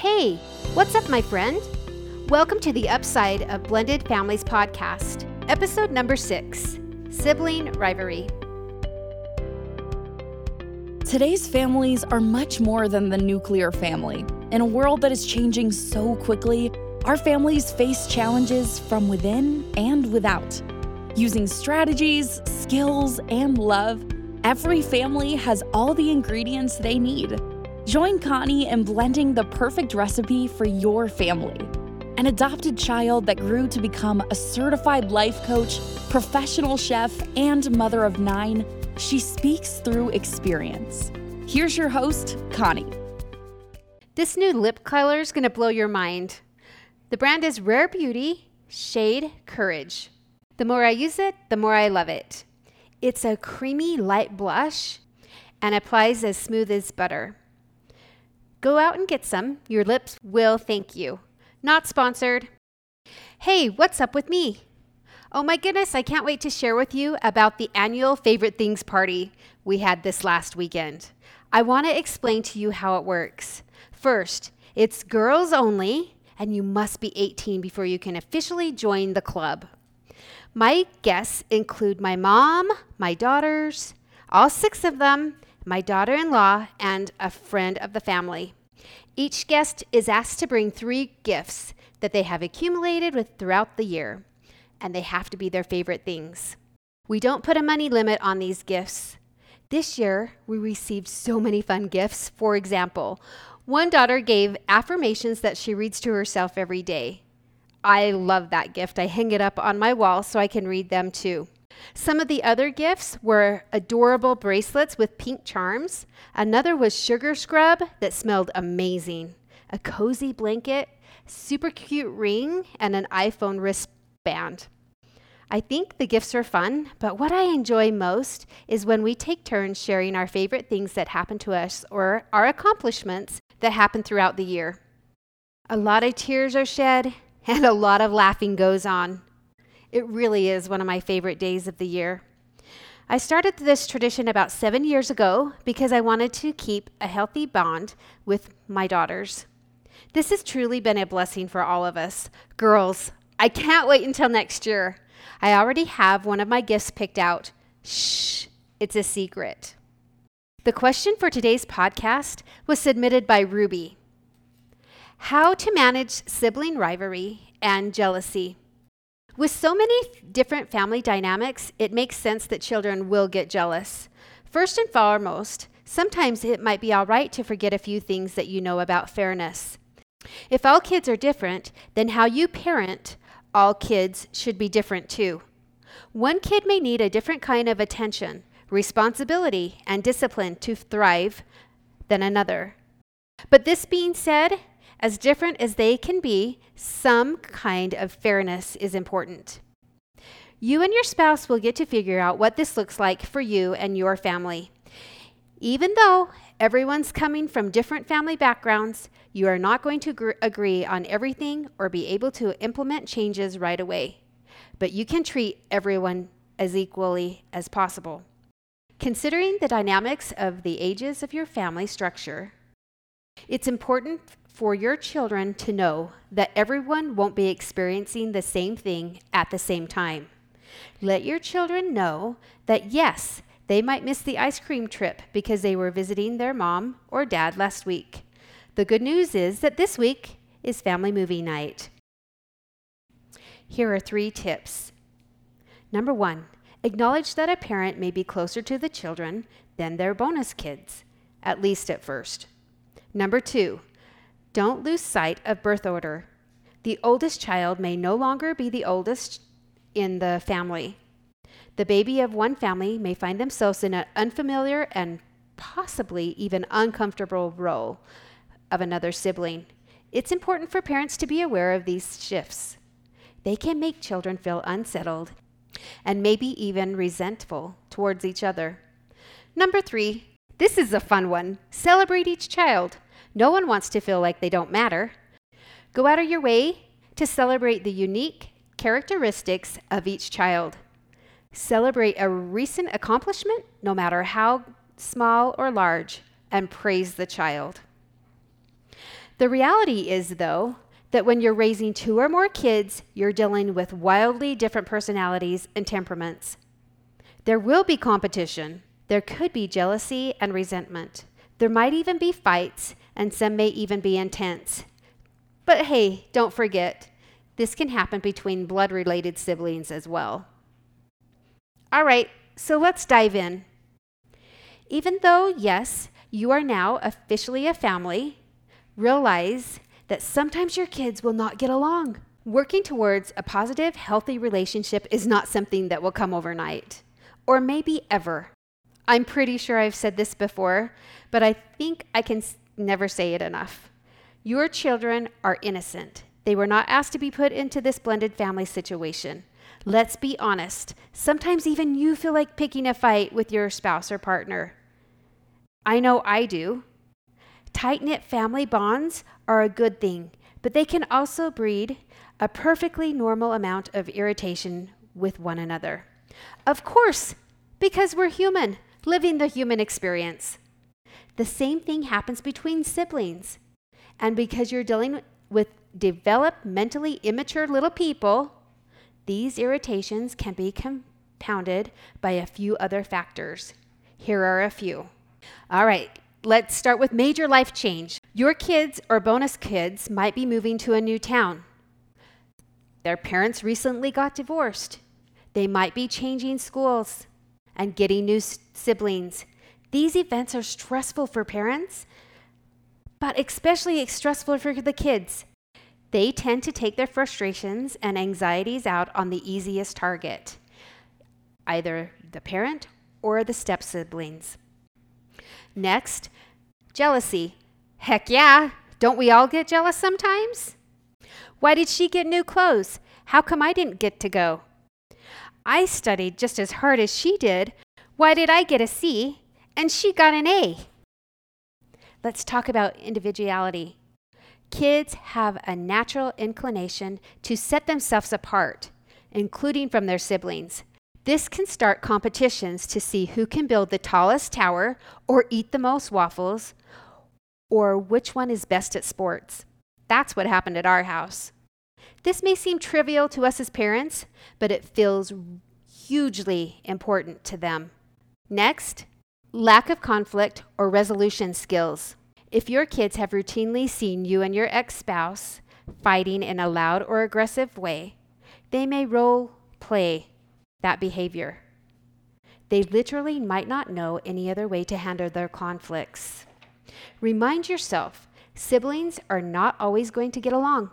Hey, what's up, my friend? Welcome to the Upside of Blended Families podcast, episode number six Sibling Rivalry. Today's families are much more than the nuclear family. In a world that is changing so quickly, our families face challenges from within and without. Using strategies, skills, and love, every family has all the ingredients they need. Join Connie in blending the perfect recipe for your family. An adopted child that grew to become a certified life coach, professional chef, and mother of nine, she speaks through experience. Here's your host, Connie. This new lip color is going to blow your mind. The brand is Rare Beauty Shade Courage. The more I use it, the more I love it. It's a creamy light blush and applies as smooth as butter. Go out and get some. Your lips will thank you. Not sponsored. Hey, what's up with me? Oh my goodness, I can't wait to share with you about the annual Favorite Things party we had this last weekend. I want to explain to you how it works. First, it's girls only, and you must be 18 before you can officially join the club. My guests include my mom, my daughters, all six of them, my daughter in law, and a friend of the family. Each guest is asked to bring three gifts that they have accumulated with throughout the year, and they have to be their favorite things. We don't put a money limit on these gifts. This year, we received so many fun gifts. For example, one daughter gave affirmations that she reads to herself every day. I love that gift. I hang it up on my wall so I can read them too. Some of the other gifts were adorable bracelets with pink charms. Another was sugar scrub that smelled amazing, a cozy blanket, super cute ring, and an iPhone wristband. I think the gifts are fun, but what I enjoy most is when we take turns sharing our favorite things that happen to us or our accomplishments that happen throughout the year. A lot of tears are shed and a lot of laughing goes on. It really is one of my favorite days of the year. I started this tradition about seven years ago because I wanted to keep a healthy bond with my daughters. This has truly been a blessing for all of us. Girls, I can't wait until next year. I already have one of my gifts picked out. Shh, it's a secret. The question for today's podcast was submitted by Ruby How to manage sibling rivalry and jealousy. With so many different family dynamics, it makes sense that children will get jealous. First and foremost, sometimes it might be all right to forget a few things that you know about fairness. If all kids are different, then how you parent all kids should be different too. One kid may need a different kind of attention, responsibility, and discipline to thrive than another. But this being said, as different as they can be, some kind of fairness is important. You and your spouse will get to figure out what this looks like for you and your family. Even though everyone's coming from different family backgrounds, you are not going to gr- agree on everything or be able to implement changes right away. But you can treat everyone as equally as possible. Considering the dynamics of the ages of your family structure, it's important for your children to know that everyone won't be experiencing the same thing at the same time. Let your children know that yes, they might miss the ice cream trip because they were visiting their mom or dad last week. The good news is that this week is family movie night. Here are three tips. Number one, acknowledge that a parent may be closer to the children than their bonus kids, at least at first. Number two, don't lose sight of birth order. The oldest child may no longer be the oldest in the family. The baby of one family may find themselves in an unfamiliar and possibly even uncomfortable role of another sibling. It's important for parents to be aware of these shifts. They can make children feel unsettled and maybe even resentful towards each other. Number three, this is a fun one. Celebrate each child. No one wants to feel like they don't matter. Go out of your way to celebrate the unique characteristics of each child. Celebrate a recent accomplishment, no matter how small or large, and praise the child. The reality is, though, that when you're raising two or more kids, you're dealing with wildly different personalities and temperaments. There will be competition. There could be jealousy and resentment. There might even be fights, and some may even be intense. But hey, don't forget, this can happen between blood related siblings as well. All right, so let's dive in. Even though, yes, you are now officially a family, realize that sometimes your kids will not get along. Working towards a positive, healthy relationship is not something that will come overnight, or maybe ever. I'm pretty sure I've said this before, but I think I can never say it enough. Your children are innocent. They were not asked to be put into this blended family situation. Let's be honest. Sometimes even you feel like picking a fight with your spouse or partner. I know I do. Tight knit family bonds are a good thing, but they can also breed a perfectly normal amount of irritation with one another. Of course, because we're human, living the human experience. The same thing happens between siblings. And because you're dealing with developmentally immature little people, these irritations can be compounded by a few other factors. Here are a few. All right, let's start with major life change. Your kids or bonus kids might be moving to a new town. Their parents recently got divorced. They might be changing schools and getting new siblings. These events are stressful for parents, but especially stressful for the kids. They tend to take their frustrations and anxieties out on the easiest target, either the parent or the step siblings. Next, jealousy. Heck yeah, don't we all get jealous sometimes? Why did she get new clothes? How come I didn't get to go? I studied just as hard as she did. Why did I get a C and she got an A? Let's talk about individuality. Kids have a natural inclination to set themselves apart, including from their siblings. This can start competitions to see who can build the tallest tower or eat the most waffles or which one is best at sports. That's what happened at our house. This may seem trivial to us as parents, but it feels hugely important to them. Next, lack of conflict or resolution skills. If your kids have routinely seen you and your ex spouse fighting in a loud or aggressive way, they may role play that behavior. They literally might not know any other way to handle their conflicts. Remind yourself siblings are not always going to get along.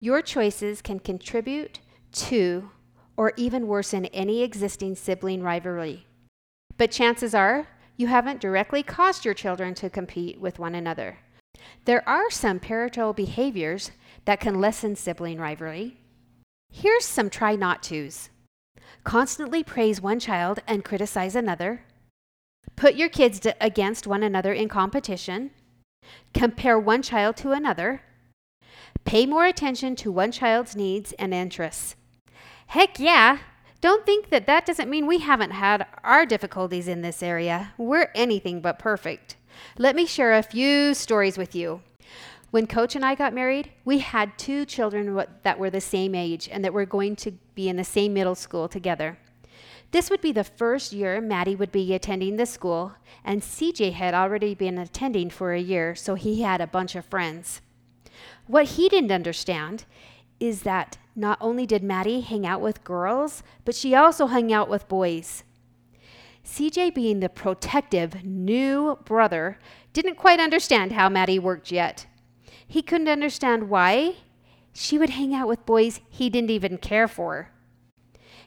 Your choices can contribute to or even worsen any existing sibling rivalry. But chances are you haven't directly caused your children to compete with one another. There are some parental behaviors that can lessen sibling rivalry. Here's some try not tos constantly praise one child and criticize another, put your kids against one another in competition, compare one child to another, pay more attention to one child's needs and interests. Heck yeah! Don't think that that doesn't mean we haven't had our difficulties in this area. We're anything but perfect. Let me share a few stories with you. When Coach and I got married, we had two children that were the same age and that were going to be in the same middle school together. This would be the first year Maddie would be attending the school, and CJ had already been attending for a year, so he had a bunch of friends. What he didn't understand is that not only did Maddie hang out with girls, but she also hung out with boys. CJ, being the protective new brother, didn't quite understand how Maddie worked yet. He couldn't understand why she would hang out with boys he didn't even care for.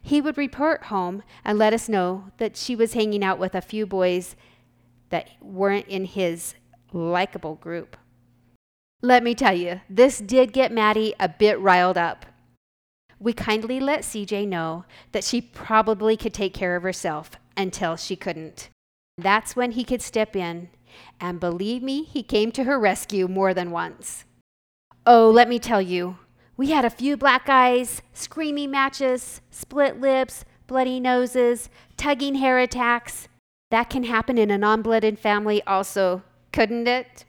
He would report home and let us know that she was hanging out with a few boys that weren't in his likable group. Let me tell you, this did get Maddie a bit riled up we kindly let CJ know that she probably could take care of herself until she couldn't. That's when he could step in, and believe me, he came to her rescue more than once. Oh, let me tell you, we had a few black eyes, screaming matches, split lips, bloody noses, tugging hair attacks. That can happen in a non blooded family, also, couldn't it?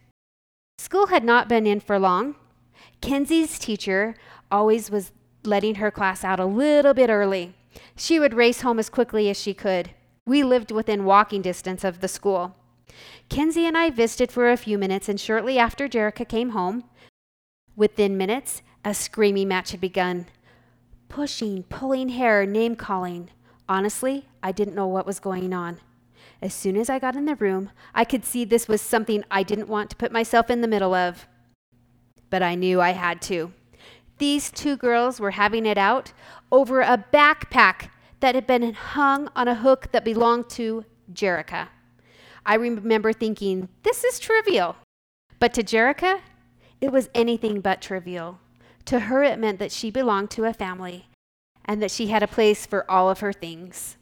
School had not been in for long. Kenzie's teacher always was letting her class out a little bit early. She would race home as quickly as she could. We lived within walking distance of the school. Kenzie and I visited for a few minutes, and shortly after Jerica came home, within minutes, a screaming match had begun. Pushing, pulling hair, name calling. Honestly, I didn't know what was going on. As soon as I got in the room, I could see this was something I didn't want to put myself in the middle of. But I knew I had to. These two girls were having it out over a backpack that had been hung on a hook that belonged to Jerica. I remember thinking, this is trivial. But to Jerica, it was anything but trivial. To her, it meant that she belonged to a family and that she had a place for all of her things.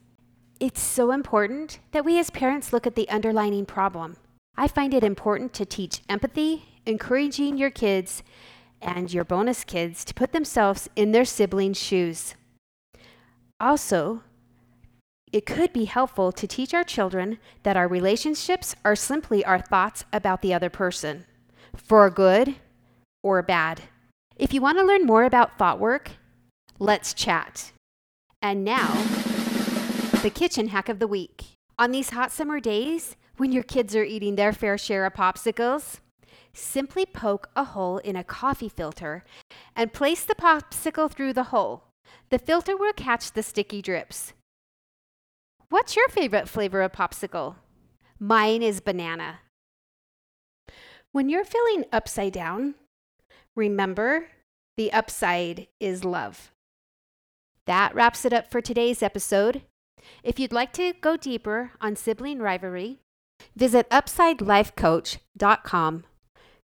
It's so important that we as parents look at the underlying problem. I find it important to teach empathy, encouraging your kids and your bonus kids to put themselves in their siblings' shoes. Also, it could be helpful to teach our children that our relationships are simply our thoughts about the other person, for good or bad. If you want to learn more about thought work, let's chat. And now, the kitchen hack of the week. On these hot summer days, when your kids are eating their fair share of popsicles, simply poke a hole in a coffee filter and place the popsicle through the hole. The filter will catch the sticky drips. What's your favorite flavor of popsicle? Mine is banana. When you're feeling upside down, remember the upside is love. That wraps it up for today's episode. If you'd like to go deeper on sibling rivalry, visit UpsideLifeCoach.com.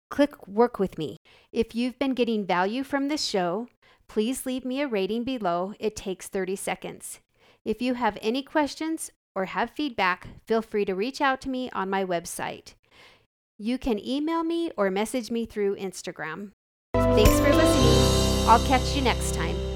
Click Work with Me. If you've been getting value from this show, please leave me a rating below. It takes 30 seconds. If you have any questions or have feedback, feel free to reach out to me on my website. You can email me or message me through Instagram. Thanks for listening. I'll catch you next time.